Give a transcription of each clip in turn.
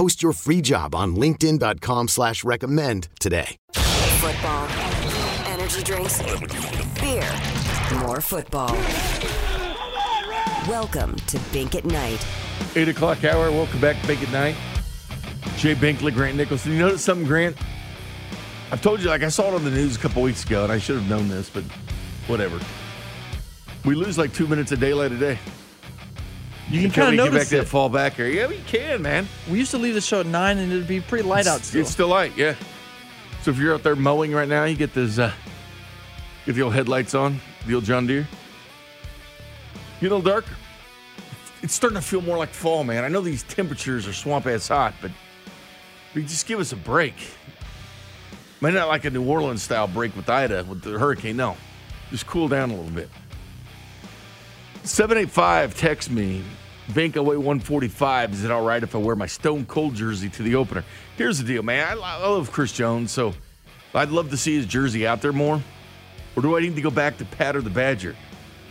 Post your free job on LinkedIn.com slash recommend today. Football. Energy drinks. Beer. More football. Welcome to Bink at Night. 8 o'clock hour. Welcome back to Bink at Night. Jay Binkley, Grant Nicholson. You notice something, Grant? I've told you, like, I saw it on the news a couple weeks ago, and I should have known this, but whatever. We lose like two minutes of daylight a day. You can kind of get back notice that it. fall back here. Yeah, we can, man. We used to leave the show at nine, and it'd be pretty light out still. It's still light, yeah. So if you're out there mowing right now, you get this, uh, get the old headlights on, the old John Deere. Get a little dark. It's starting to feel more like fall, man. I know these temperatures are swamp ass hot, but but just give us a break. Maybe not like a New Orleans style break with Ida with the hurricane. No, just cool down a little bit. 785, text me. Bink away 145. Is it all right if I wear my Stone Cold jersey to the opener? Here's the deal, man. I, love Chris Jones, so I'd love to see his jersey out there more. Or do I need to go back to Pat or the Badger?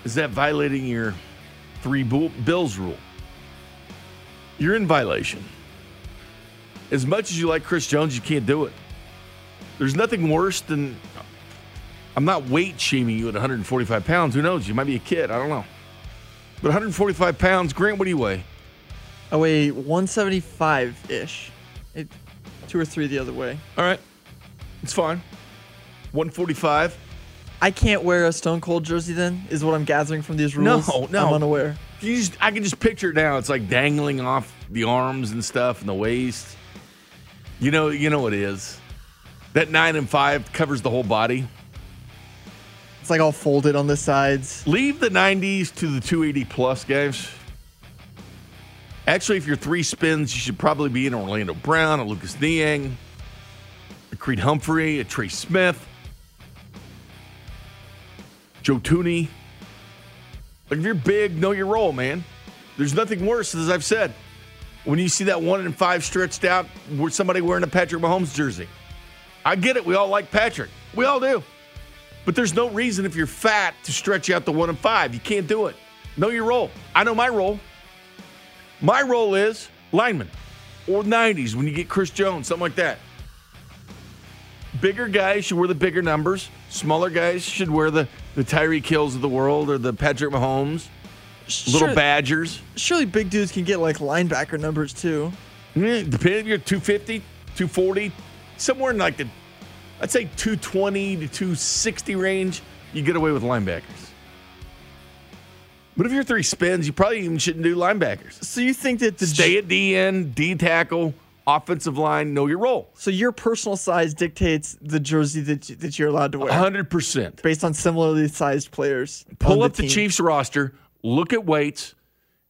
Is that violating your three Bills rule? You're in violation. As much as you like Chris Jones, you can't do it. There's nothing worse than. I'm not weight shaming you at 145 pounds. Who knows? You might be a kid. I don't know. But 145 pounds, Grant, what do you weigh? I weigh 175 ish. Two or three the other way. All right. It's fine. 145. I can't wear a Stone Cold jersey then, is what I'm gathering from these rules. No, no. I'm unaware. You just, I can just picture it now. It's like dangling off the arms and stuff and the waist. You know, you know what it is. That nine and five covers the whole body. It's like all folded on the sides. Leave the 90s to the 280 plus, guys. Actually, if you're three spins, you should probably be in Orlando Brown, a Lucas Niang, a Creed Humphrey, a Trey Smith, Joe Thuney. Like if you're big, know your role, man. There's nothing worse, as I've said, when you see that one and five stretched out with somebody wearing a Patrick Mahomes jersey. I get it. We all like Patrick. We all do. But there's no reason if you're fat to stretch out the one and five. You can't do it. Know your role. I know my role. My role is lineman or 90s when you get Chris Jones, something like that. Bigger guys should wear the bigger numbers. Smaller guys should wear the, the Tyreek Hills of the world or the Patrick Mahomes, little Sure- Badgers. Surely big dudes can get like linebacker numbers too. Yeah, depending if you're 250, 240, somewhere in like the, I'd say 220 to 260 range, you get away with linebackers. But if you're three spins, you probably even shouldn't do linebackers. So you think that the Stay at DN, D tackle, offensive line, know your role. so your personal size dictates the jersey that you, that you're allowed to wear 100%. based on similarly sized players. Pull up the, team. Chiefs roster, look at weights,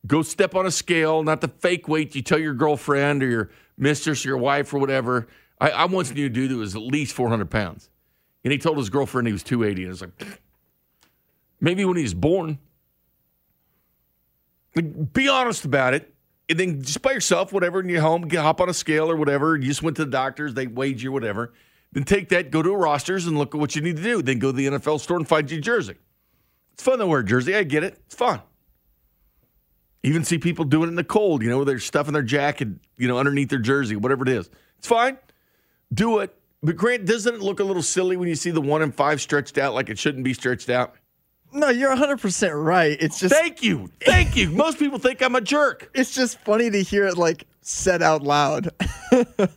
go step on a scale, not the fake weight you tell your girlfriend or your mistress or your wife or whatever. I, I once knew a dude that was at least 400 pounds. And he told his girlfriend he was 280. And I was like, maybe when he was born. Like, be honest about it. And then just by yourself, whatever, in your home, get, hop on a scale or whatever. You just went to the doctors, they weighed you, whatever. Then take that, go to a rosters and look at what you need to do. Then go to the NFL store and find your jersey. It's fun to wear a jersey. I get it. It's fun. Even see people doing it in the cold, you know, they're stuffing their jacket, you know, underneath their jersey, whatever it is. It's fine. Do it. But Grant, doesn't it look a little silly when you see the one and five stretched out like it shouldn't be stretched out? No, you're 100 percent right. It's just Thank you. Thank you. Most people think I'm a jerk. it's just funny to hear it like said out loud.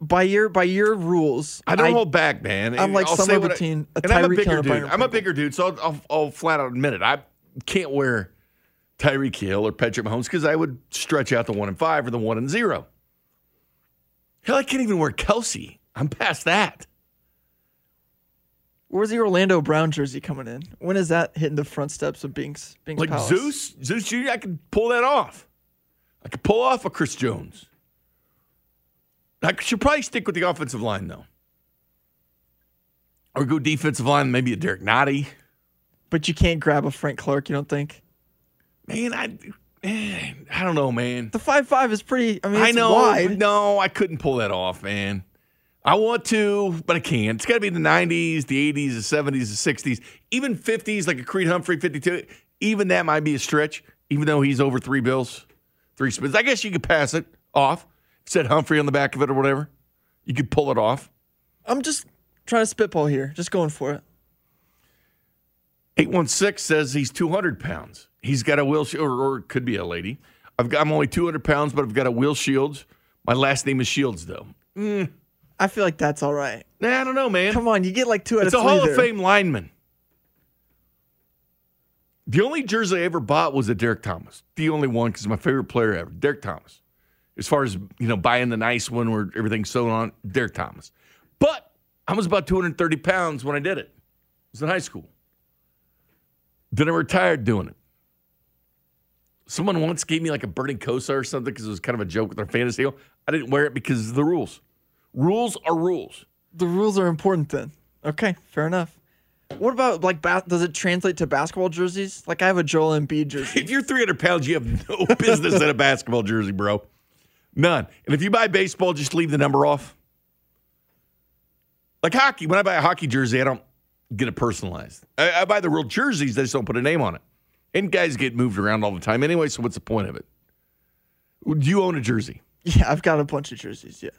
by your by your rules, I don't hold back, man. I'm like I'll somewhere between a and I'm a Tyreek bigger dude. I'm a bigger dude, so I'll, I'll, I'll flat out admit it. I can't wear Tyreek Hill or Patrick Mahomes because I would stretch out the one and five or the one and zero. Hell, I can't even wear Kelce. I'm past that. Where's the Orlando Brown jersey coming in? When is that hitting the front steps of Binks? Binks Like Palace? Zeus, Zeus Jr., I could pull that off. I could pull off a Chris Jones. I should probably stick with the offensive line, though. Or go defensive line, maybe a Derrick Nnadi. But you can't grab a Frank Clark. You don't think? Man, I, man, I don't know, man. The five five is pretty. I mean, I know. wide. No, I couldn't pull that off, man. I want to, but I can't. It's got to be the 90s, the 80s, the 70s, the 60s, even 50s, like a Creed Humphrey 52. Even that might be a stretch, even though he's over three bills, three spins. I guess you could pass it off. Said Humphrey on the back of it or whatever. You could pull it off. I'm just trying to spitball here. Just going for it. 816 says he's 200 pounds. He's got a Will, or, or it could be a lady. I've got, I'm only 200 pounds, but I've got a Will Shields. My last name is Shields, though. Mm. I feel like that's all right. Nah, I don't know, man. Come on, you get like two out It's of a Hall there. of Fame lineman. The only jersey I ever bought was a Derrick Thomas. The only one because my favorite player ever, Derrick Thomas. As far as you know, buying the nice one where everything's sewn on, Derrick Thomas. But I was about 230 pounds when I did it. I was in high school. Then I retired doing it. Someone once gave me like a Bernie Kosar or something because it was kind of a joke with their fantasy. deal. I didn't wear it because of the rules. Rules are rules. The rules are important then. Okay, fair enough. What about like ba- does it translate to basketball jerseys? Like I have a Joel Embiid jersey. If you're 300 pounds, you have no business in a basketball jersey, bro. None. And if you buy baseball, just leave the number off. Like hockey, when I buy a hockey jersey, I don't get it personalized. I, I buy the real jerseys, they just don't put a name on it. And guys get moved around all the time anyway, so what's the point of it? Do you own a jersey? Yeah, I've got a bunch of jerseys. Yeah,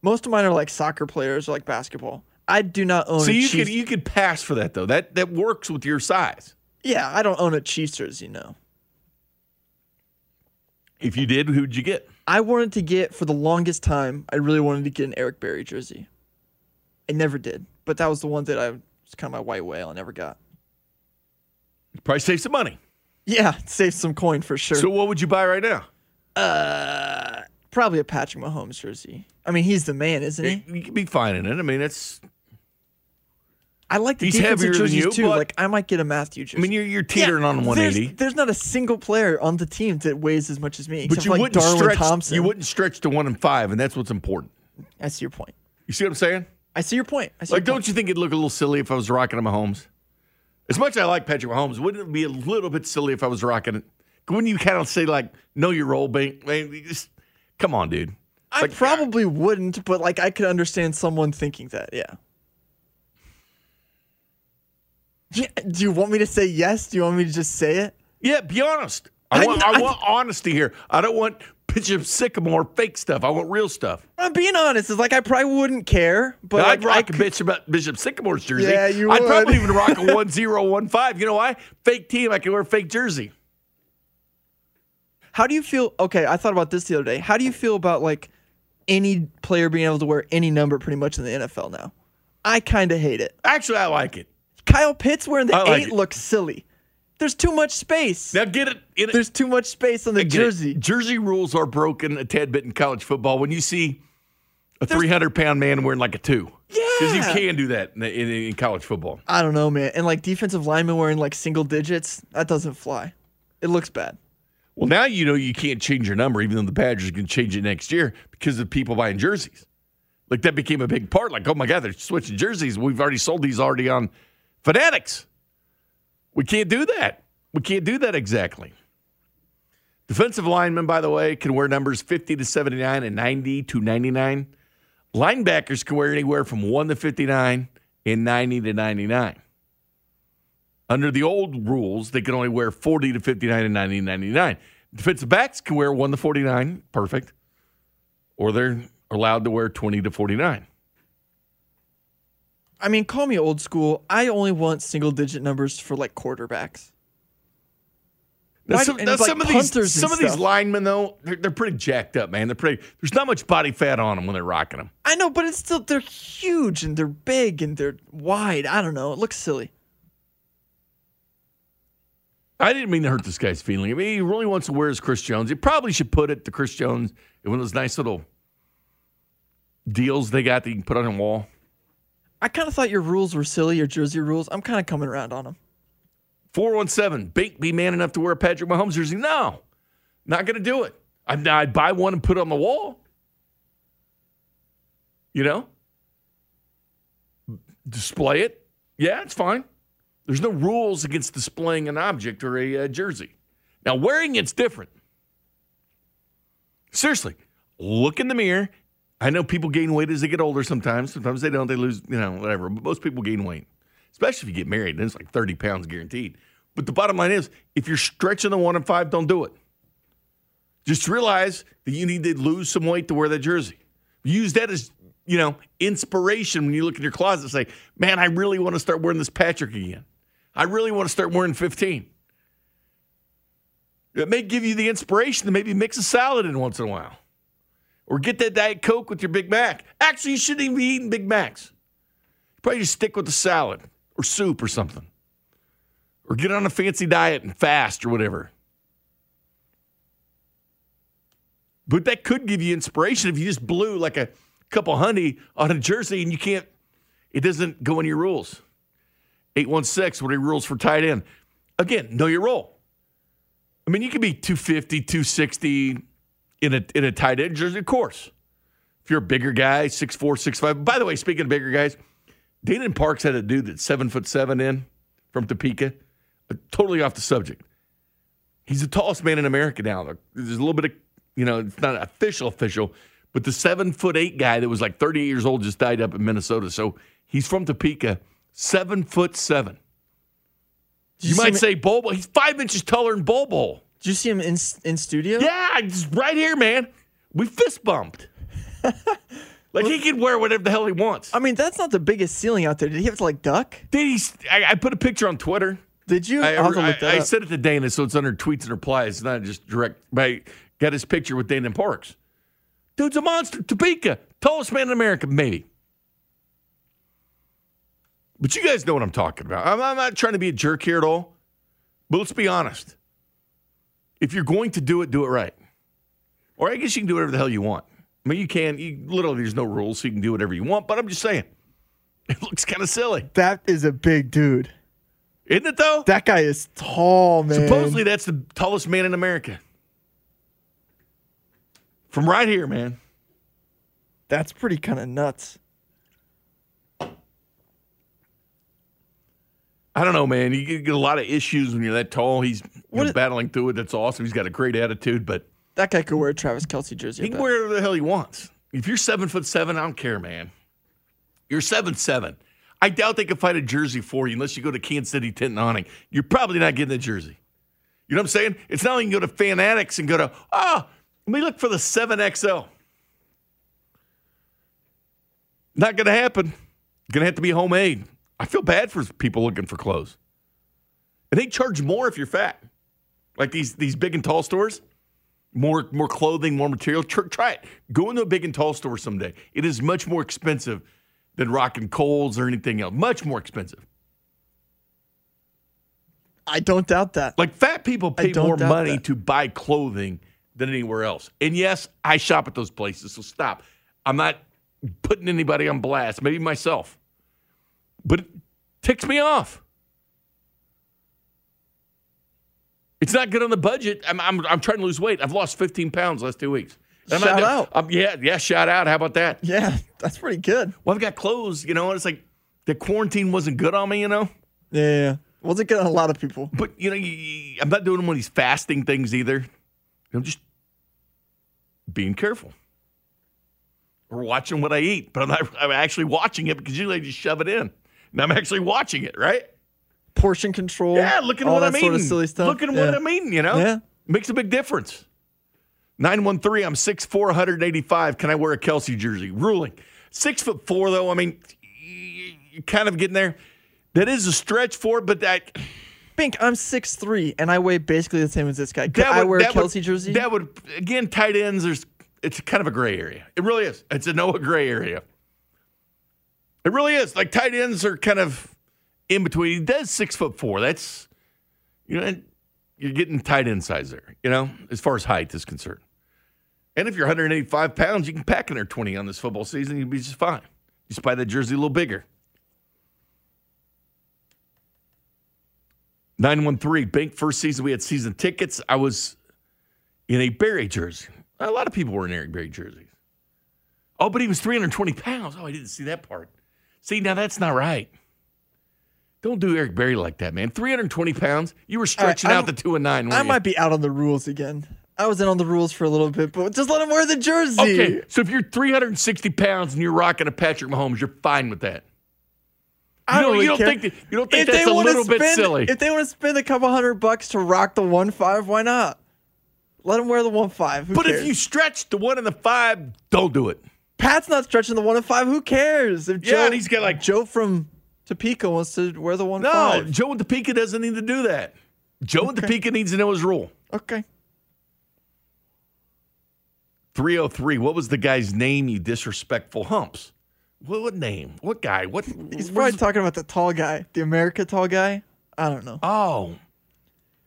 most of mine are like soccer players or like basketball. I do not own. So a you Chiefs- could you could pass for that though. That that works with your size. Yeah, I don't own a Chiefs jersey. No, If you did, who'd you get? I wanted to get for the longest time. I really wanted to get an Eric Berry jersey. I never did, but that was the one that I was kind of my white whale. I never got. Probably save some money. Yeah, save some coin for sure. So what would you buy right now? uh, probably a Patrick Mahomes jersey. I mean, he's the man, isn't he? You could be fine in it. I mean, it's. I like the He's defensive jerseys you, too. Like I might get a Mathieu jersey. I mean, you're you're teetering on there's- 180. There's, not a single player on the team that weighs as much as me, But you like wouldn't Darwin stretch. Thompson. You wouldn't stretch to one and five, and that's what's important. I see your point. You see what I'm saying? I see your point. I see Like, your don't point. you think it'd look a little silly if I was rocking a Mahomes? As much as I like Patrick Mahomes, wouldn't it be a little bit silly if I was rocking it? Wouldn't you kind of say like, "Know your role, Bink"? Man, just come on, dude. I Like, probably wouldn't, but like I could understand someone thinking that. Yeah. Yeah. Do you want me to say yes? Do you want me to just say it? Yeah, be honest. I I- want, I, I- want honesty here. I don't want Bishop Sycamore fake stuff. I want real stuff. I'm being honest. It's like I probably wouldn't care, but I'd like, I rock could- a Bishop, Bishop Sycamore's jersey. Yeah, you I'd would. probably even rock a one zero one five. You know why? Fake team. I can wear a fake jersey. How do you feel? Okay, I thought about this the other day. How do you feel about like any player being able to wear any number pretty much in the NFL now? I kind of hate it. Actually, I like it. Kyle Pitts wearing the like eight it. looks silly. There's too much space. Now get it. In There's too much space on the Get it. jersey. Jersey rules are broken a tad bit in college football. When you see a 300 pound man wearing like a two, Yeah. because you can do that in, in, in college football. I don't know, man. And like defensive linemen wearing like single digits, that doesn't fly. It looks bad. Well, now you know you can't change your number, even though the Badgers can change it next year because of people buying jerseys. Like that became a big part. Like, oh my God, they're switching jerseys. We've already sold these already on Fanatics. We can't do that. We can't do that exactly. Defensive linemen, by the way, can wear numbers 50 to 79 and 90 to 99. Linebackers can wear anywhere from 1 to 59 and 90 to 99. Under the old rules, they can only wear 40 to 59 and 90 to 99. Defensive backs can wear 1 to 49, perfect. Or they're allowed to wear 20 to 49. I mean, call me old school. I only want single digit numbers for like quarterbacks. Now, some, now like some of these some of these linemen though, they're, they're pretty jacked up, man. They're pretty. There's not much body fat on them when they're rocking them. I know, but it's still they're huge and they're big and they're wide. I don't know. It looks silly. I didn't mean to hurt this guy's feeling. I mean, he really wants to wear his Chris Jones. He probably should put it to Chris Jones in one of those nice little deals they got that you can put on a wall. I kind of thought your rules were silly, your jersey rules. I'm kind of coming around on them. 417, Bink be man enough to wear a Patrick Mahomes jersey? No, not going to do it. I'd, I'd buy one and put it on the wall. You know? Display it. Yeah, it's fine. There's no rules against displaying an object or a uh, jersey. Now, wearing it's different. Seriously, look in the mirror. I know people gain weight as they get older sometimes. Sometimes they don't. They lose, you know, whatever. But most people gain weight, especially if you get married. Then it's like 30 pounds guaranteed. But the bottom line is if you're stretching the one and five, don't do it. Just realize that you need to lose some weight to wear that jersey. Use that as, you know, inspiration when you look in your closet and say, man, I really want to start wearing this Patrick again. I really want to start wearing 15. It may give you the inspiration to maybe mix a salad in once in a while. Or get that Diet Coke with your Big Mac. Actually, you shouldn't even be eating Big Macs. Probably just stick with the salad or soup or something. Or get on a fancy diet and fast or whatever. But that could give you inspiration if you just blew like a couple honey on a jersey and you can't, it doesn't go in your rules. 816, what are your rules for tight end? Again, know your role. I mean, you could be 250, 260 in a in a tight end jersey, of course. If you're a bigger guy, 6'4, 6'5. By the way, speaking of bigger guys, Dayton Parks had a dude that's seven foot seven in from Topeka. Totally off the subject. He's the tallest man in America now. There's a little bit of, you know, it's not official, official, but the seven foot eight guy that was like 38 years old just died up in Minnesota. So he's from Topeka, seven foot seven. Did You, might say Bobo. He's five inches taller than Bobo. Did you see him in in studio? Yeah, it's right here, man. We fist bumped. like he can wear whatever the hell he wants. I mean, that's not the biggest ceiling out there. Did he have to like duck? Did he? I, I put a picture on Twitter. Did you? I, I'll have to I, I sent it to Dana, so it's under tweets and replies. It's not just direct. But I got his picture with Dana Parks. Dude's a monster. Topeka, tallest man in America, maybe. But you guys know what I'm talking about. I'm, I'm not trying to be a jerk here at all. But let's be honest. If you're going to do it, do it right. Or I guess you can do whatever the hell you want. I mean, you can. You, literally, there's no rules, so you can do whatever you want. But I'm just saying, it looks kind of silly, that is a big dude. isn't it? Though That guy is tall, man. supposedly that's the tallest man in America. From right here, man. that's pretty kind of nuts. I don't know, man. You get- a lot of issues when you're that tall. He's know, What is- battling through it. That's awesome. He's got a great attitude, but That guy could wear a Travis Kelce jersey. he can wear whatever the hell he wants. If you're seven foot seven, I don't care, man. You're seven seven. I doubt they could find a jersey for you unless you go to Kansas City Tent and Awning. You're probably not getting a jersey. You know what I'm saying? It's not like you can go to Fanatics and go to, oh, let me look for the 7XL. Not going to happen. Going to have to be homemade. I feel bad for people looking for clothes. And they charge more if you're fat. Like these these big and tall stores, more more clothing, more material. Tr- try it. Go into a big and tall store someday. It is much more expensive than rocking Kohl's or anything else. Much more expensive. I don't doubt that. Like fat people pay more money that. to buy clothing than anywhere else. And yes, I shop at those places, so stop. I'm not putting anybody on blast, maybe myself. But it ticks me off. It's not good on the budget. I'm, I'm, I'm trying to lose weight. I've lost 15 pounds last two weeks. I'm Shout not, out. I'm- yeah, yeah, shout out. How about that? yeah, that's pretty good. Well, I've got clothes, you know, and it's like the quarantine wasn't good on me, you know? Yeah. Wasn't good on a lot of people. But you know, you, you- I'm not doing one of these fasting things either. I'm just being careful. Or watching what I eat, but I'm not. I'm actually watching it because usually I just shove it in, and I'm actually watching it. Right? Portion control. Yeah. Look at what I'm sort eating. of silly stuff. Look at yeah. what I'm eating. You know. Yeah. Makes a big difference. Nine one three. I'm six four, 185. Can I wear a Kelce jersey? Ruling. Six foot four though. I mean, you're kind of getting there. That is a stretch for it, but that Bink, I'm 6'3", and I weigh basically the same as this guy. Could That I would- wear a that would- Kelce jersey? That would again tight ends. There's it's kind of a gray area. It really is. It's a Noah gray area. It really is. Like tight ends are kind of in between. He does six foot four. That's you know you're getting tight end size there. You know as far as height is concerned. And if you're 185 pounds, you can pack in there 20 on this football season. You'll be just fine. Just buy that jersey a little bigger. 913 Bink first season we had season tickets. I was in a Berry jersey. A lot of people were in Eric Berry jerseys. Oh, but he was 320 pounds. Oh, I didn't see that part. See, now that's not right. Don't do Eric Berry like that, man. 320 pounds. You were stretching I'm- out the two and nine. I you? might be out on the rules again. I was in on the rules for a little bit, but just let him wear the jersey. Okay, so if you're 360 pounds and you're rocking a Patrick Mahomes, you're fine with that. I don't, don't, really you don't care. think that, you don't think If that's they a little bit spend- silly? If they want to spend a couple hundred bucks to rock the one five, why not? Let him wear the one five. Who but cares? if you stretch the one and the five, don't do it. Pat's not stretching the one and five, who cares? If yeah, and he's got, like- Joe from Topeka wants to wear the one No, five. Joe and Topeka doesn't need to do that. Joe and Topeka needs to know his rule. Okay. 303. What was the guy's name, you disrespectful humps? What, what name? What guy? What? He's probably talking about the tall guy, the America tall guy. I don't know. Oh.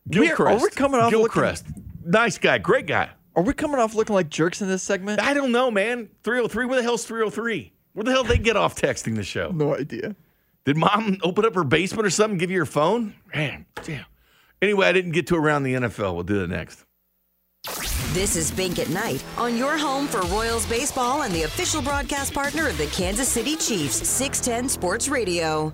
Gilchrist. are we coming off looking- Gilchrist. Nice guy. Great guy. Are we coming off looking like jerks in this segment? I don't know, man. 303. Where the hell's 303? Where the hell did they get off texting the show? No idea. Did mom open up her basement or something, give you your phone? Man, damn. Anyway, I didn't get to around the NFL. We'll do that next. This is Bink at Night on your home for Royals baseball and the official broadcast partner of the Kansas City Chiefs, 610 Sports Radio.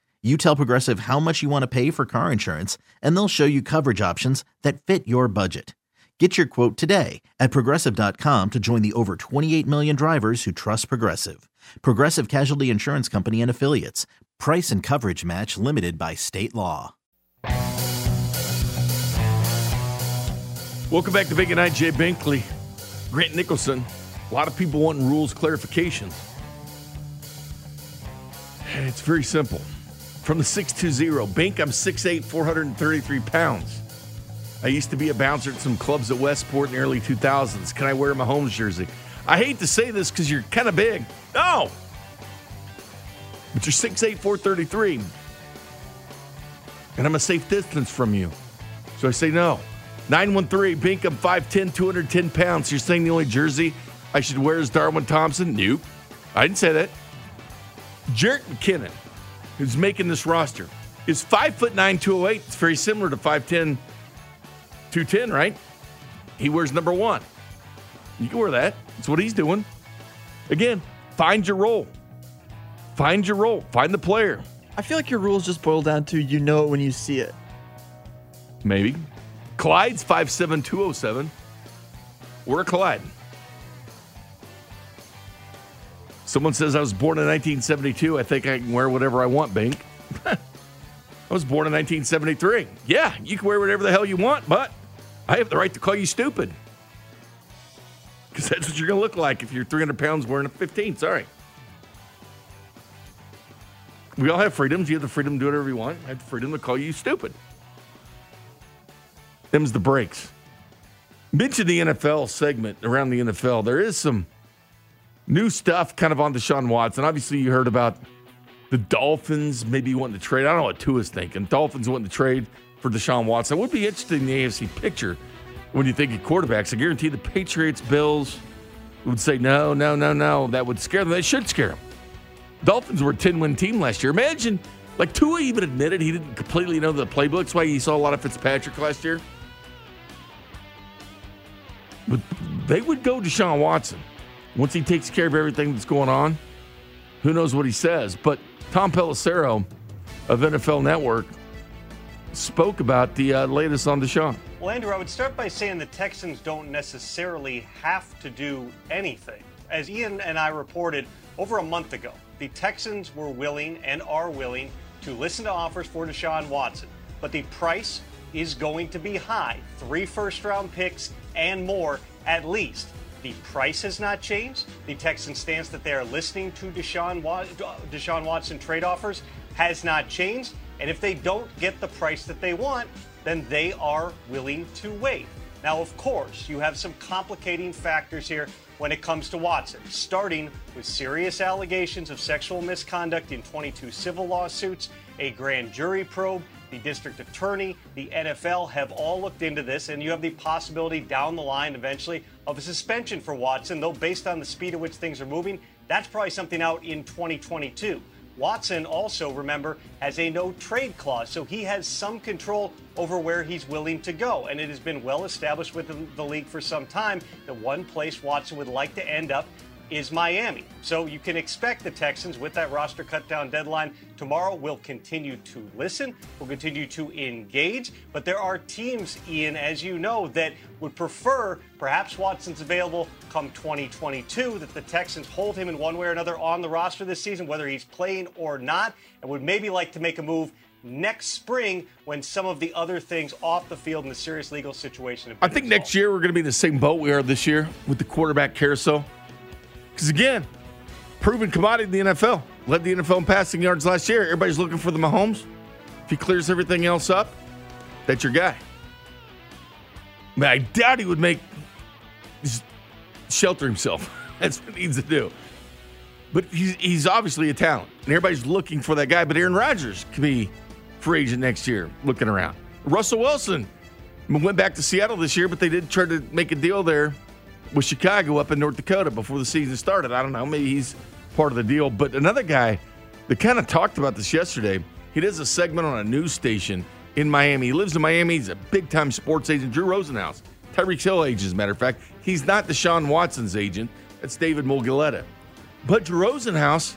You tell Progressive how much you want to pay for car insurance, and they'll show you coverage options that fit your budget. Get your quote today at progressive.com to join the over 28 million drivers who trust Progressive. Progressive Casualty Insurance Company and Affiliates. Price and coverage match limited by state law. Welcome back to Bink at Night. Jay Binkley, Grant Nicholson. A lot of people wanting rules clarifications. It's very simple. From the 620, Bink, I'm 6'8, 433 pounds. I used to be a bouncer at some clubs at Westport in the early 2000s. Can I wear my Holmes jersey? I hate to say this because you're kind of big. No! But you're 6'8, 433. And I'm a safe distance from you. So I say no. 913, Bink, I'm 5'10, 210 pounds. You're saying the only jersey I should wear is Darwin Thompson? Nope. I didn't say that. Jerick McKinnon, who's making this roster, is 5'9, 208. It's very similar to 5'10, 210, right? He wears number one. You can wear that. That's what he's doing. Again, find your role. Find your role. Find the player. I feel like your rules just boil down to you know it when you see it. Maybe. Clyde's 5'7, 207. We're Clyde. Someone says I was born in 1972. I think I can wear whatever I want, Bink. I was born in 1973. Yeah, you can wear whatever the hell you want, but I have the right to call you stupid. because that's what you're going to look like if you're 300 pounds wearing a 15. Sorry. We all have freedoms. You have the freedom to do whatever you want. I have the freedom to call you stupid. Them's the breaks. Mention the NFL segment around the NFL. There is some new stuff kind of on Deshaun Watson. Obviously, you heard about the Dolphins maybe wanting to trade. I don't know what Tua's thinking. Dolphins wanting to trade for Deshaun Watson. I would be interested in the AFC picture when you think of quarterbacks. I guarantee the Patriots, Bills would say no, no, no, no. That would scare them. They should scare them. Dolphins were a 10 win team last year. Imagine, like Tua even admitted he didn't completely know the playbook. That's why he saw a lot of Fitzpatrick last year. But they would go Deshaun Watson once he takes care of everything that's going on. Who knows what he says? But Tom Pelissero of NFL Network spoke about the uh, latest on Deshaun. Well, Andrew, I would start by saying the Texans don't necessarily have to do anything. As Ian and I reported over a month ago, the Texans were willing and are willing to listen to offers for Deshaun Watson, but the price is going to be high three first round picks and more at least. The price has not changed. The Texans' stance that they are listening to Deshaun, Deshaun Watson trade offers has not changed. And if they don't get the price that they want, then they are willing to wait. Now, of course, you have some complicating factors here when it comes to Watson, starting with serious allegations of sexual misconduct in 22 civil lawsuits, a grand jury probe, the district attorney, the NFL have all looked into this, and you have the possibility down the line eventually of a suspension for Watson, though based on the speed at which things are moving, that's probably something out in 2022. Watson also, remember, has a no trade clause, so he has some control over where he's willing to go. And it has been well established within the league for some time that one place Watson would like to end up is Miami. So you can expect the Texans with that roster cut down deadline tomorrow We'll continue to listen, we'll continue to engage, but there are teams Ian as you know that would prefer perhaps Watson's available come 2022 that the Texans hold him in one way or another on the roster this season whether he's playing or not and would maybe like to make a move next spring when some of the other things off the field in the serious legal situation. I think resolved. next year we're going to be in the same boat we are this year with the quarterback carousel. Because again, proven commodity in the NFL. Led the NFL in passing yards last year. Everybody's looking for the Mahomes. If he clears everything else up, that's your guy. Man, I doubt he would make shelter himself. that's what he needs to do. But he's, he's obviously a talent, and everybody's looking for that guy. But Aaron Rodgers could be free agent next year, looking around. Russell Wilson went back to Seattle this year, but they did try to make a deal there with Chicago up in North Dakota before the season started. I don't know. Maybe he's part of the deal. But another guy that kind of talked about this yesterday, he does a segment on a news station in Miami. He lives in Miami. He's a big time sports agent. Drew Rosenhaus, Tyreek Hill agent, as a matter of fact. He's not Deshaun Watson's agent. That's David Mulugheta. But Drew Rosenhaus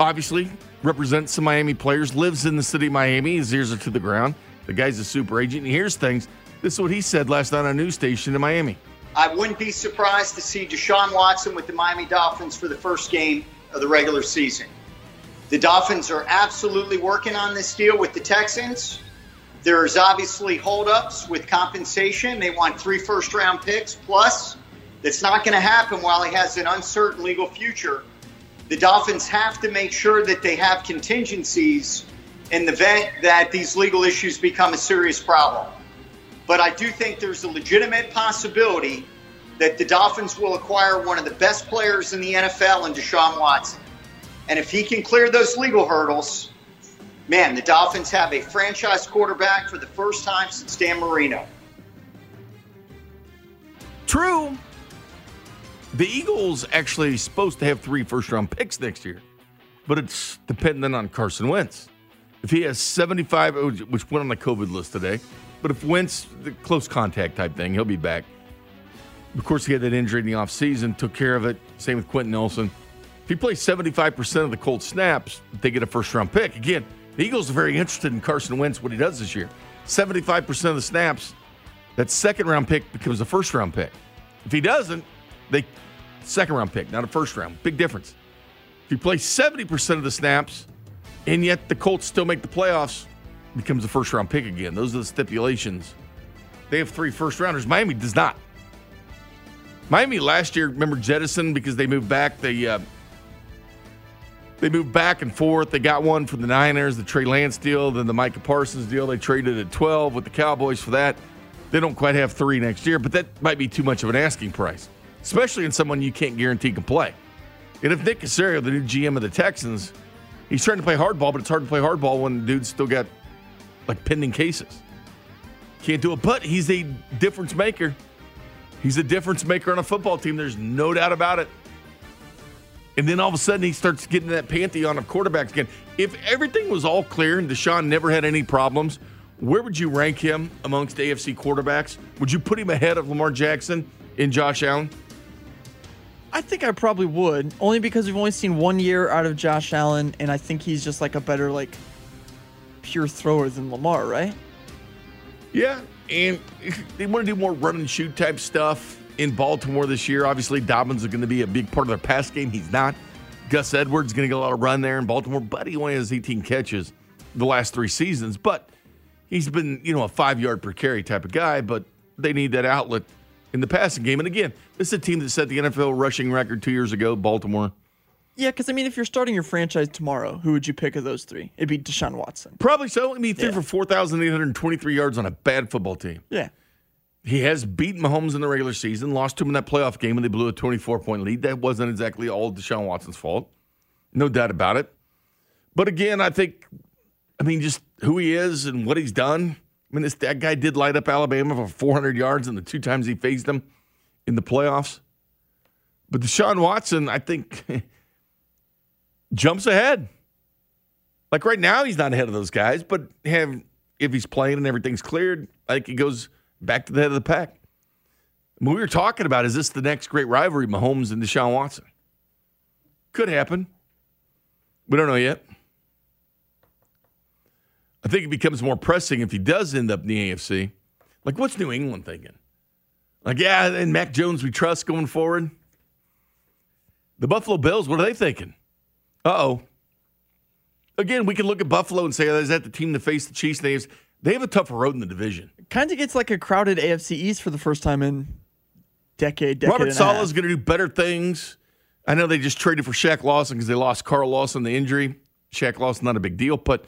obviously represents some Miami players, lives in the city of Miami. His ears are to the ground. The guy's a super agent. He hears things. This is what he said last night on a news station in Miami. I wouldn't be surprised to see Deshaun Watson with the Miami Dolphins for the first game of the regular season. The Dolphins are absolutely working on this deal with the Texans. There's obviously holdups with compensation. They want three first round picks plus. That's not going to happen while he has an uncertain legal future. The Dolphins have to make sure that they have contingencies in the event that these legal issues become a serious problem. But I do think there's a legitimate possibility that the Dolphins will acquire one of the best players in the NFL in Deshaun Watson. And if he can clear those legal hurdles, man, the Dolphins have a franchise quarterback for the first time since Dan Marino. True. The Eagles actually supposed to have three first round picks next year, but it's dependent on Carson Wentz. If he has 75, which went on the COVID list today, but if Wentz, the close contact type thing, he'll be back. Of course, he had that injury in the offseason, took care of it. Same with Quenton Nelson. If he plays 75% of the cold snaps, they get a first round pick. Again, the Eagles are very interested in Carson Wentz, what he does this year. 75% of the snaps, that second round pick becomes a first round pick. If he doesn't, they second round pick, not a first round. Big difference. If he plays 70% of the snaps, and yet the Colts still make the playoffs, becomes a first round pick again. Those are the stipulations. They have three first rounders. Miami does not. Miami last year, remember jettison because they moved back. They uh, they moved back and forth. They got one from the Niners, the Trey Lance deal, then the Micah Parsons deal. They traded at 12 with the Cowboys for that. They don't quite have three next year, but that might be too much of an asking price, especially in someone you can't guarantee can play. And if Nick Caserio, the new GM of the Texans, he's trying to play hardball, but it's hard to play hardball when the dude's still got like pending cases. Can't do it, but he's a difference maker. He's a difference maker on a football team. There's no doubt about it. And then all of a sudden he starts getting that pantheon of quarterbacks again. If everything was all clear and Deshaun never had any problems, where would you rank him amongst AFC quarterbacks? Would you put him ahead of Lamar Jackson and Josh Allen? I think I probably would, only because we've only seen one year out of Josh Allen, and I think he's just like a better like pure thrower than Lamar, right? Yeah, and they want to do more run and shoot type stuff in Baltimore this year. Obviously, Dobbins is going to be a big part of their pass game. He's not. Gus Edwards is going to get a lot of run there in Baltimore, but he only has 18 catches the last three seasons. But he's been, you know, a five yard per carry type of guy, but they need that outlet in the passing game. And again, this is a team that set the NFL rushing record two years ago, Baltimore. Yeah, because I mean, if you're starting your franchise tomorrow, who would you pick of those three? It'd be Deshaun Watson. Probably so. I mean, he threw Yeah. for 4,823 yards on a bad football team. Yeah. He has beaten Mahomes in the regular season, lost to him in that playoff game when they blew a 24 point lead. That wasn't exactly all Deshaun Watson's fault. No doubt about it. But again, I think, I mean, just who he is and what he's done. I mean, this that guy did light up Alabama for 400 yards in the two times he faced them in the playoffs. But Deshaun Watson, I think, jumps ahead. Like right now, he's not ahead of those guys, but have if he's playing and everything's cleared, I think he goes back to the head of the pack. Mean, we were talking about is this the next great rivalry, Mahomes and Deshaun Watson? Could happen. We don't know yet. I think it becomes more pressing if he does end up in the AFC. Like, what's New England thinking? Like, yeah, and Mac Jones we trust going forward. The Buffalo Bills, what are they thinking? Uh oh. Again, we can look at Buffalo and say, oh, is that the team to face the Chiefs? They have, they have a tougher road in the division. Kind of gets like a crowded AFC East for the first time in decade, decade Robert Saleh is going to do better things. I know they just traded for Shaq Lawson because they lost Carl Lawson the injury. Shaq Lawson not a big deal, but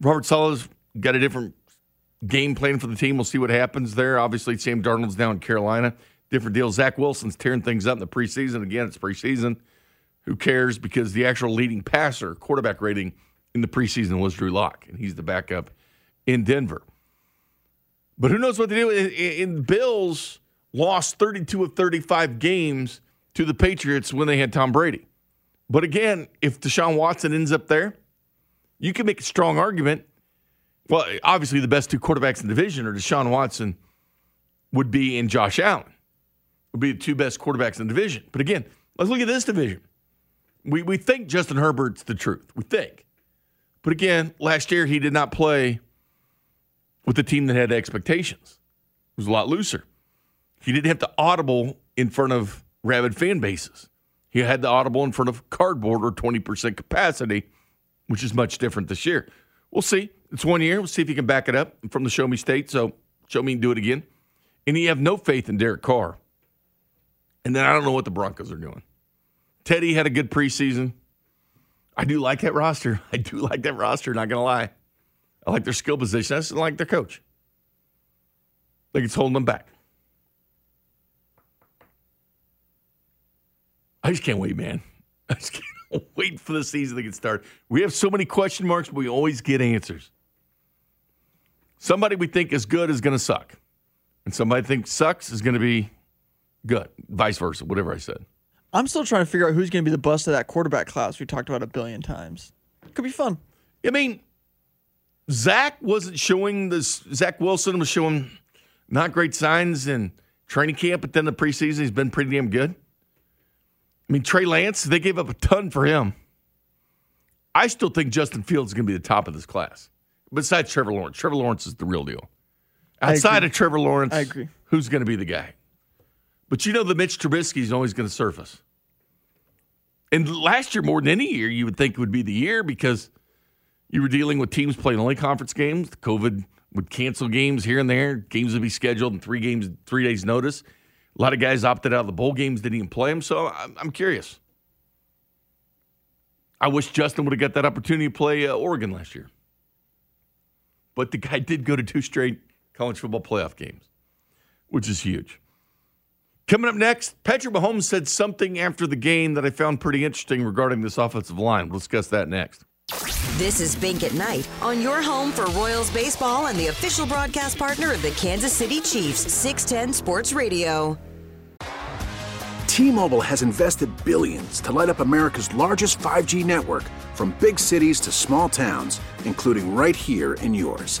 Robert Saleh's got a different game plan for the team. We'll see what happens there. Obviously, Sam Darnold's down in Carolina. Different deal. Zach Wilson's tearing things up in the preseason. Again, it's preseason. Who cares? Because the actual leading passer, quarterback rating in the preseason was Drew Lock, and he's the backup in Denver. But who knows what they do? In, in Bills lost 32 of 35 games to the Patriots when they had Tom Brady. But again, if Deshaun Watson ends up there, you can make a strong argument. Well, obviously, the best two quarterbacks in the division are Deshaun Watson would be and Josh Allen would be the two best quarterbacks in the division. But again, let's look at this division. We we think Justin Herbert's the truth. We think. But again, last year he did not play with the team that had expectations. It was a lot looser. He didn't have to audible in front of rabid fan bases. He had the audible in front of cardboard or 20% capacity, which is much different this year. We'll see. It's one year. We'll see if he can back it up from the Show Me State. So show me and do it again. And you have no faith in Derek Carr. And then I don't know what the Broncos are doing. Teddy had a good preseason. I do like that roster. I do like that roster, not going to lie. I like their skill position. I just like their coach. Think it's holding them back. I just can't wait, man. I just can't wait for the season to get started. We have so many question marks, but we always get answers. Somebody we think is good is going to suck, and somebody thinks sucks is going to be good. Vice versa, whatever I said. I'm still trying to figure out who's going to be the bust of that quarterback class we talked about a billion times. Could be fun. I mean, Zach wasn't showing this. Zach Wilson was showing not great signs in training camp, but then the preseason he's been pretty damn good. I mean, Trey Lance, they gave up a ton for him. I still think Justin Fields is going to be the top of this class. Besides Trevor Lawrence, Trevor Lawrence is the real deal. Outside of Trevor Lawrence, I agree. Who's going to be the guy? But you know, the Mitch Trubisky is always going to surface. And last year, more than any year, you would think it would be the year because you were dealing with teams playing only conference games. COVID would cancel games here and there. Games would be scheduled in three games, three days' notice. A lot of guys opted out of the bowl games, didn't even play them. So I'm, I'm curious. I wish Justin would have got that opportunity to play uh, Oregon last year. But the guy did go to two straight college football playoff games, which is huge. Coming up next, Patrick Mahomes said something after the game that I found pretty interesting regarding this offensive line. We'll discuss that next. This is Bink at Night on your home for Royals baseball and the official broadcast partner of the Kansas City Chiefs, 610 Sports Radio. T-Mobile has invested billions to light up America's largest 5G network from big cities to small towns, including right here in yours.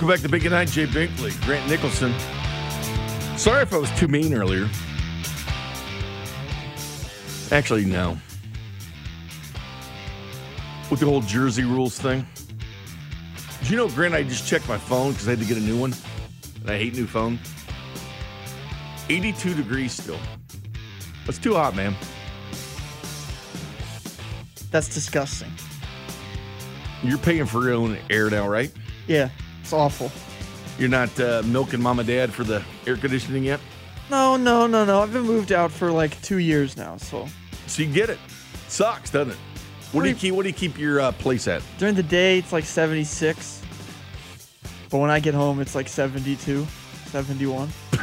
Welcome back to Big Night. Jay Binkley, Grant Nicholson. Sorry if I was too mean earlier. Actually, no. With the whole Jersey rules thing. Did you know, Grant, I just checked my phone because I had to get a new one. And I hate new phones. 82 degrees still. That's too hot, man. That's disgusting. You're paying for your own air now, right? Yeah, it's awful. You're not uh, milking mom and dad for the air conditioning yet? No, no, no, no. I've been moved out for like two years now, so So you get it. Sucks, doesn't it? What do you keep? What do you keep your uh, place at? during the day it's like 76. But when I get home, it's like 72, 71.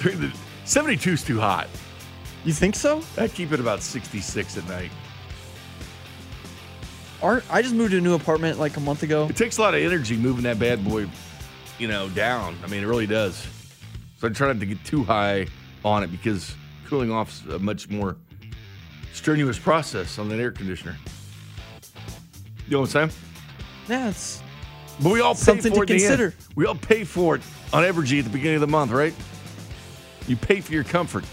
During the 72 is too hot. You think so? I keep it about 66 at night. Our, I just moved to a new apartment like a month ago. It takes a lot of energy moving that bad boy, you know, down. I mean, it really does. So I try not to get too high on it because cooling off is a much more strenuous process on that air conditioner. You know what I'm saying? Yeah, it's But we all pay Something for to it. in the end. consider. We all pay for it on Evergy at the beginning of the month, right? You pay for your comfort.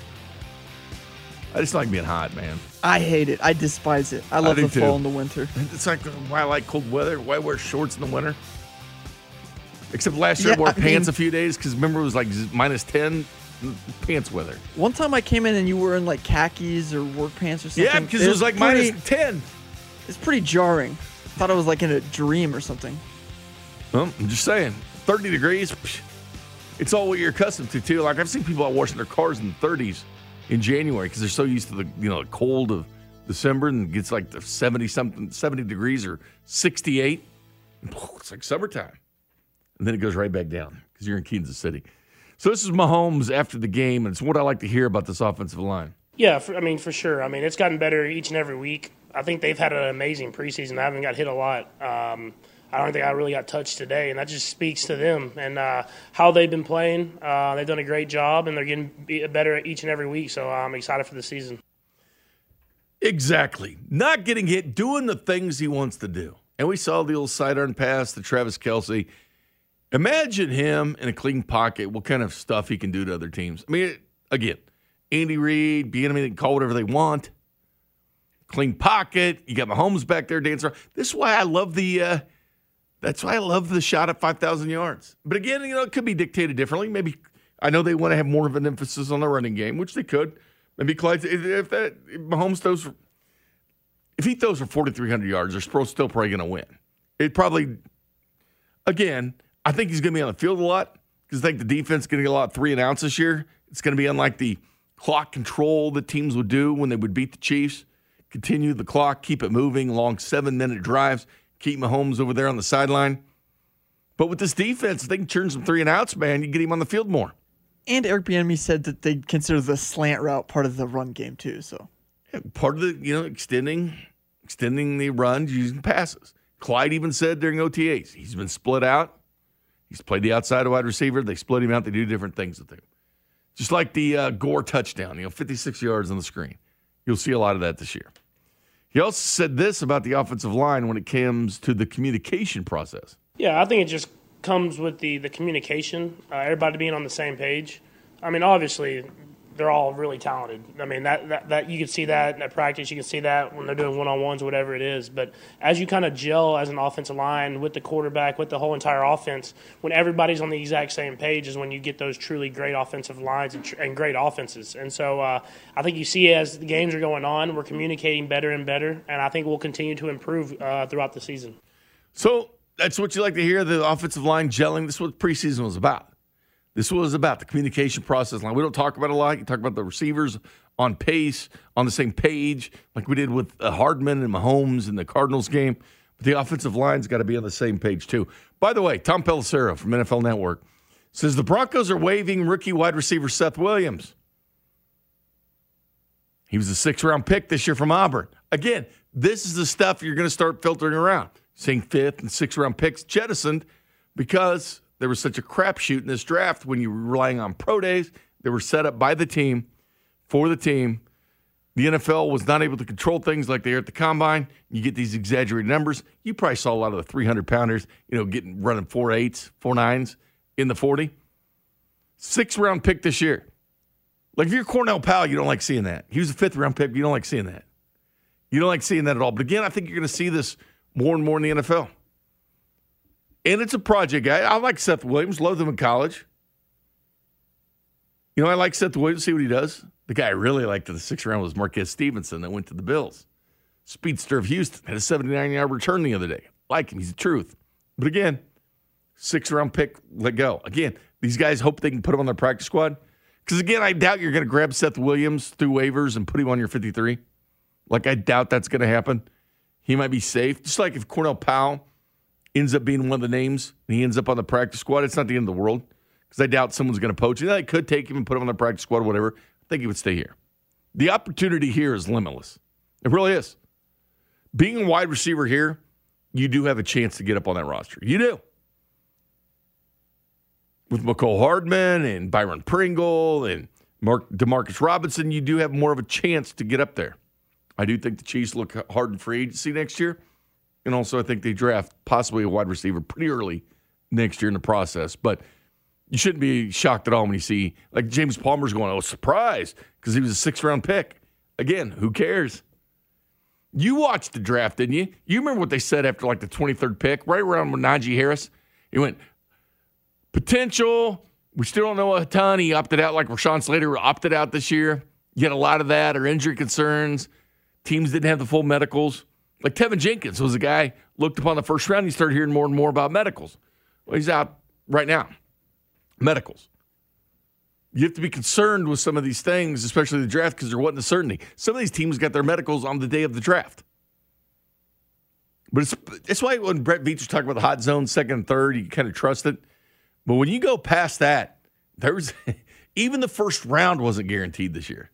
I just like being hot, man. I hate it. I despise it. I love do the fall too. and the winter. It's like why I like cold weather. Why I wear shorts in the winter. Except last year Yeah, I wore I pants mean- a few days because remember it was like minus ten pants weather. One time I came in and you were in like khakis or work pants or something. Yeah, because it was like pretty- ten. It's pretty jarring. I Thought I was like in a dream or something. Well, I'm just saying, thirty degrees. It's all what you're accustomed to too. Like I've seen people out washing their cars in the 30s in January because they're so used to the you know the cold of December and gets like the 70 something 70 degrees or 68. It's like summertime, and then it goes right back down because you're in Kansas City. So this is Mahomes after the game, and it's what I like to hear about this offensive line. Yeah, for, I mean, for sure. I mean, it's gotten better each and every week. I think they've had an amazing preseason. I haven't got hit a lot. Um, I don't think I really got touched today, and that just speaks to them and uh, how they've been playing. Uh, they've done a great job, and they're getting better each and every week. So I'm excited for the season. Exactly. Not getting hit, doing the things he wants to do. And we saw the old sidearm pass to Travis Kelce. Imagine him in a clean pocket, what kind of stuff he can do to other teams. I mean, again, Andy Reid, Bieniemy, they can call whatever they want. Clean pocket. You got Mahomes back there dancing around. This is why I love the. Uh, that's why I love the shot at five thousand yards. But again, you know, it could be dictated differently. Maybe I know they want to have more of an emphasis on the running game, which they could. Maybe Clyde, if that if Mahomes throws, if he throws for forty three hundred yards, they're still probably going to win. It probably, again, I think he's going to be on the field a lot because I think the defense is going to get a lot of three and outs this year. It's going to be unlike the clock control that teams would do when they would beat the Chiefs. Continue the clock, keep it moving, long seven minute drives, keep Mahomes over there on the sideline. But with this defense, if they can turn some three and outs, man, you get him on the field more. And Eric Bieniemy said that they consider the slant route part of the run game too. So part of the you know extending extending the run using passes. Clyde even said during OTAs he's been split out. He's played the outside wide receiver. They split him out. They do different things with him. Just like the uh, Gore touchdown, you know, 56 yards on the screen. You'll see a lot of that this year. He also said this about the offensive line when it comes to the communication process. Yeah, I think it just comes with the the communication, uh, everybody being on the same page. I mean, obviously, they're all really talented. I mean, that, that, that you can see that at practice. You can see that when they're doing one on ones, whatever it is. But as you kind of gel as an offensive line with the quarterback, with the whole entire offense, when everybody's on the exact same page, is when you get those truly great offensive lines and, tr- and great offenses. And so uh, I think you see as the games are going on, we're communicating better and better, and I think we'll continue to improve uh, throughout the season. So that's what you like to hear the offensive line gelling. This is what preseason was about. This was about the communication process line. We don't talk about it a lot. You talk about the receivers on pace, on the same page, like we did with uh, Hardman and Mahomes in the Cardinals game. But the offensive line's got to be on the same page, too. By the way, Tom Pelissero from NFL Network says the Broncos are waiving rookie wide receiver Seth Williams. He was a six round pick this year from Auburn. Again, this is the stuff you're going to start filtering around. Seeing fifth and sixth round picks jettisoned because there was such a crapshoot in this draft when you were relying on pro days that were set up by the team for the team. The NFL was not able to control things like they are at the combine. You get these exaggerated numbers. You probably saw a lot of the 300 pounders, you know, getting running four eights, four nines in the 40. Six round pick this year. Like if you're Cornell Powell, you don't like seeing that. He was a fifth round pick. You don't like seeing that. You don't like seeing that at all. But again, I think you're going to see this more and more in the NFL. And it's a project guy. I like Seth Williams, loved him in college. You know, I like Seth Williams, see what he does. The guy I really liked in the sixth round was Marquez Stevenson that went to the Bills. Speedster of Houston had a 79 yard return the other day. Like him, he's the truth. But again, six round pick, let go. Again, these guys hope they can put him on their practice squad. Because again, I doubt you're going to grab Seth Williams through waivers and put him on your 53. Like, I doubt that's going to happen. He might be safe. Just like if Cornell Powell ends up being one of the names and he ends up on the practice squad, it's not the end of the world because I doubt someone's going to poach him. They could take him and put him on the practice squad or whatever. I think he would stay here. The opportunity here is limitless. It really is. Being a wide receiver here, you do have a chance to get up on that roster. You do. With Mecole Hardman and Byron Pringle and Mark Demarcus Robinson, you do have more of a chance to get up there. I do think the Chiefs look hard in free agency next year. And also, I think they draft possibly a wide receiver pretty early next year in the process. But you shouldn't be shocked at all when you see, like, James Palmer's going, oh, surprise, because he was a six round pick. Again, who cares? You watched the draft, didn't you? You remember what they said after, like, the 23rd pick, right around with Najee Harris? He went, potential. We still don't know a ton. He opted out, like Rashawn Slater opted out this year. You get a lot of that or injury concerns. Teams didn't have the full medicals. Like Teven Jenkins was a guy looked upon the first round. You started hearing more and more about medicals. Well, he's out right now. Medicals. You have to be concerned with some of these things, especially the draft, because there wasn't a certainty. Some of these teams got their medicals on the day of the draft. But it's that's why when Brett Veach was talking about the hot zone, second and third, you kind of trust it. But when you go past that, there was even the first round wasn't guaranteed this year.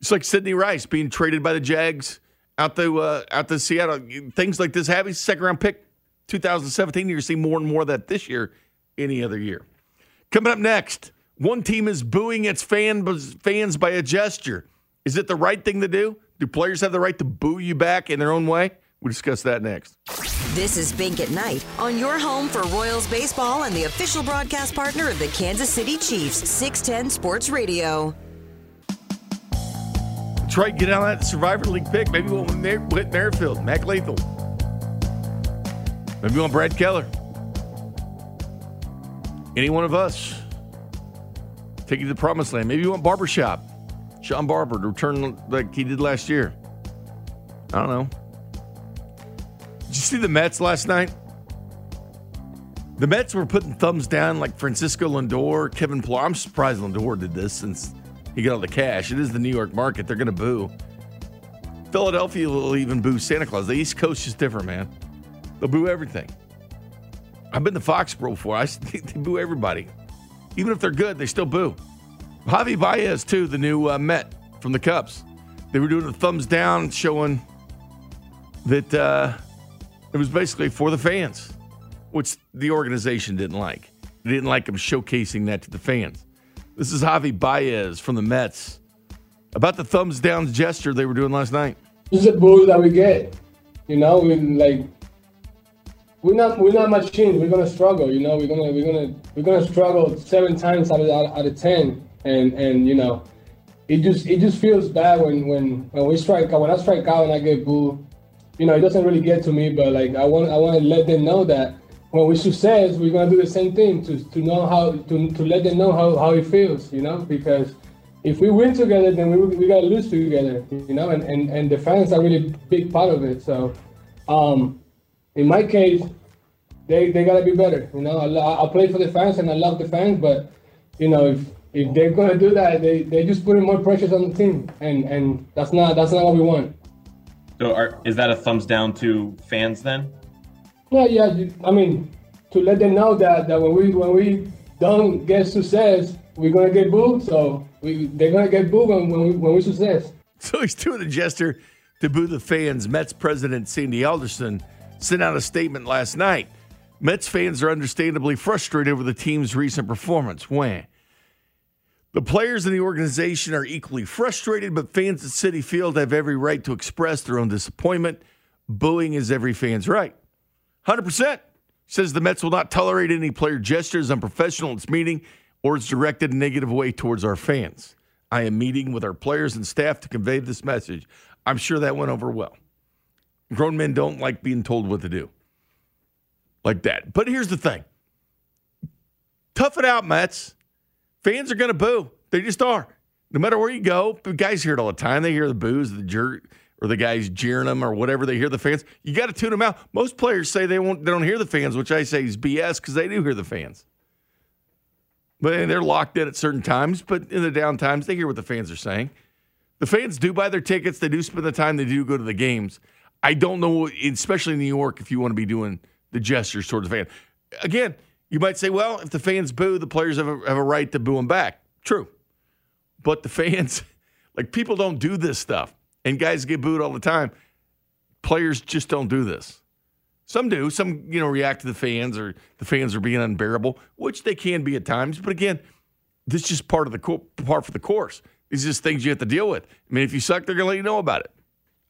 It's like Sidney Rice being traded by the Jags out to uh, out to Seattle. Things like this happen. Second round pick, 2017. You're seeing more and more of that this year, any other year. Coming up next, one team is booing its fan, fans by a gesture. Is it the right thing to do? Do players have the right to boo you back in their own way? We'll discuss that next. This is Bink at Night on your home for Royals baseball and the official broadcast partner of the Kansas City Chiefs, 610 Sports Radio. Detroit get out that Survivor League pick. Maybe we'll Whit Merrifield, Mac Lethal. Maybe want Brad Keller. Any one of us. Take you to the promised land. Maybe you want Barbershop. Sean Barber to return like he did last year. I don't know. Did you see the Mets last night? The Mets were putting thumbs down like Francisco Lindor, Kevin Pillar. I'm surprised Lindor did this since you get all the cash. It is the New York market. They're going to boo. Philadelphia will even boo Santa Claus. The East Coast is different, man. They'll boo everything. I've been to Foxborough before. I they boo everybody. Even if they're good, they still boo. Javi Baez, too, the new uh, Met from the Cubs. They were doing a thumbs down, showing that uh, it was basically for the fans, which the organization didn't like. They didn't like them showcasing that to the fans. This is Javi Baez from the Mets about the thumbs down gesture they were doing last night. This is a boost that we get. You know, we like we're not we're not machines. We're gonna struggle. You know, we're gonna we're gonna we're gonna struggle seven times out of out, out of ten, and and you know, it just it just feels bad when when when we strike when I strike out and I get booed. You know, it doesn't really get to me, but like I want I want to let them know that when we success, we're gonna do the same thing to to know how to to let them know how how it feels. You know, because if we win together, then we we gotta lose together. You know, and and and the fans are really big part of it. So. Um, in my case, they they gotta be better. You know, I, I play for the fans and I love the fans, but you know, if if they're gonna do that, they they just putting more pressures on the team, and and that's not that's not what we want. So, are, is that a thumbs down to fans then? Yeah, yeah. I mean, to let them know that that when we when we don't get success, we're gonna get booed. So we they're gonna get booed when when we, when we success. So he's doing a gesture to boo the fans. Mets president Sandy Alderson sent out a statement last night. Mets fans are understandably frustrated with the team's recent performance. When the players in the organization are equally frustrated, but fans at Citi Field have every right to express their own disappointment. Booing is every fan's right. 100%. Says the Mets will not tolerate any player gestures unprofessional in its meeting or its directed a negative way towards our fans. I am meeting with our players and staff to convey this message. I'm sure that went over well. Grown men don't like being told what to do like that. But here's the thing tough it out, Mets. Fans are going to boo. They just are. No matter where you go, guys hear it all the time. They hear the boos, the jerk, or the guys jeering them, or whatever. They hear the fans. You got to tune them out. Most players say they won't. They don't hear the fans, which I say is BS because they do hear the fans. But they're locked in at certain times. But in the down times, they hear what the fans are saying. The fans do buy their tickets. They do spend the time. They do go to the games. I don't know, especially in New York, if you want to be doing the gestures towards the fan. Again, you might say, well, if the fans boo, the players have a, have a right to boo them back. True. But the fans, like people don't do this stuff. And guys get booed all the time. Players just don't do this. Some do. Some, you know, react to the fans or the fans are being unbearable, which they can be at times. But again, this is just part of the co- part for the course. These are just things you have to deal with. I mean, if you suck, they're going to let you know about it.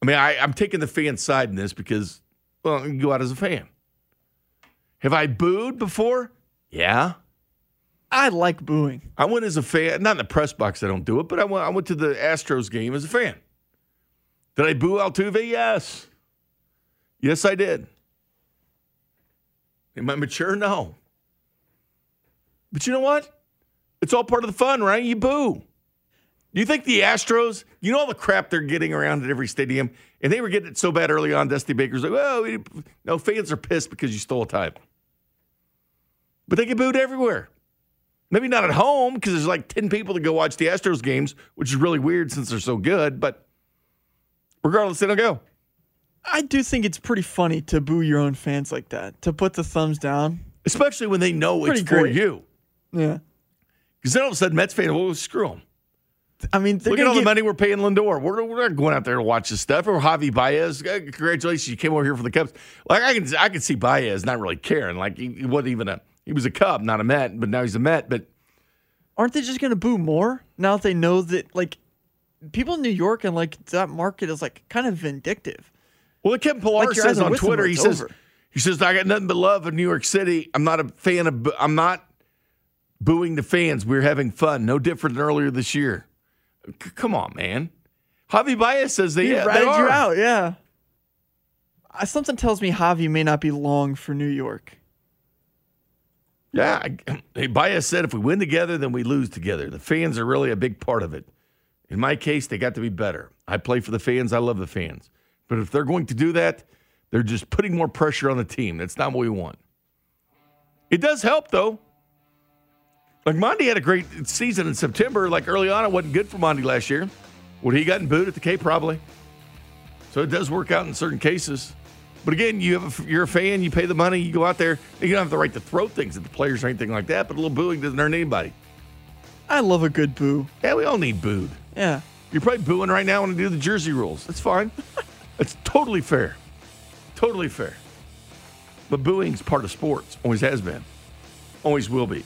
I mean, I, I'm taking the fan side in this because, well, you go out as a fan. Have I booed before? Yeah. I like booing. I went as a fan, not in the press box, I don't do it, but I went, I went to the Astros game as a fan. Did I boo Altuve? Yes. Yes, I did. Am I mature? No. But you know what? It's all part of the fun, right? You boo. Do you think the Astros, you know all the crap they're getting around at every stadium, and they were getting it so bad early on, Dusty Baker's like, well, we, no, fans are pissed because you stole a title. But they get booed everywhere. Maybe not at home because there's like 10 people to go watch the Astros games, which is really weird since they're so good, but regardless, they don't go. I do think it's pretty funny to boo your own fans like that, to put the thumbs down. Especially when they know Pretty it's for you. Yeah. Because then all of a sudden, Mets fans, well, screw them. I mean, Look at all the money we're paying Lindor. We're, we're not going out there to watch this stuff. Or Javi Baez, uh, congratulations, you came over here for the Cubs. Like I can, I can see Baez not really caring. Like he, he wasn't even a, he was a Cub, not a Met, but now he's a Met. But Aren't they just going to boo more now that they know that, like, people in New York and, like, that market is, like, kind of vindictive? well, Kevin Pillar Like, says on with them or Twitter, he says, over. he says, I got nothing but love in New York City. I'm not a fan of, I'm not booing the fans. We're having fun. No different than earlier this year. C- come on, man. Javi Baez says they, He yeah, they ratted you are. out, yeah. Uh, Something tells me Javi may not be long for New York. Yeah, I- hey, Baez said if we win together, then we lose together. The fans are really a big part of it. In my case, they got to be better. I play for the fans. I love the fans. But if they're going to do that, they're just putting more pressure on the team. That's not what we want. It does help, though. Like Monty had a great season in September. Like early on, it wasn't good for Monty last year. Would he gotten booed at the K? Probably. So it does work out in certain cases. But again, you have a, you're a fan. You pay the money. You go out there. You don't have the right to throw things at the players or anything like that. But a little booing doesn't hurt anybody. I love a good boo. Yeah, we all need booed. Yeah. You're probably booing right now when I do the jersey rules. That's fine. That's totally fair. Totally fair. But booing's part of sports. Always has been. Always will be.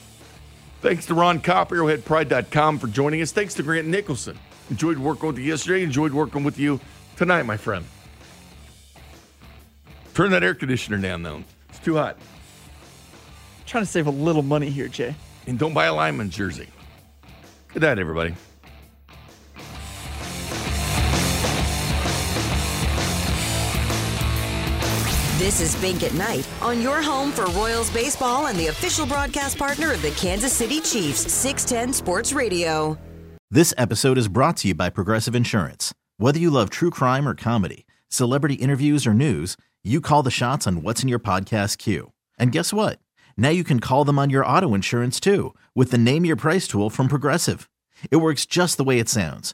Thanks to Ron Kopp, ArrowheadPride.com for joining us. Thanks to Grant Nicholson. Enjoyed working with you yesterday. Enjoyed working with you tonight, my friend. Turn that air conditioner down, though. It's too hot. Trying to save a little money here, Jay. And don't buy a lineman jersey. Good night, everybody. This is Bink at Night on your home for Royals baseball and the official broadcast partner of the Kansas City Chiefs, 610 Sports Radio. This episode is brought to you by Progressive Insurance. Whether you love true crime or comedy, celebrity interviews or news, you call the shots on what's in your podcast queue. And guess what? Now you can call them on your auto insurance too with the Name Your Price tool from Progressive. It works just the way it sounds.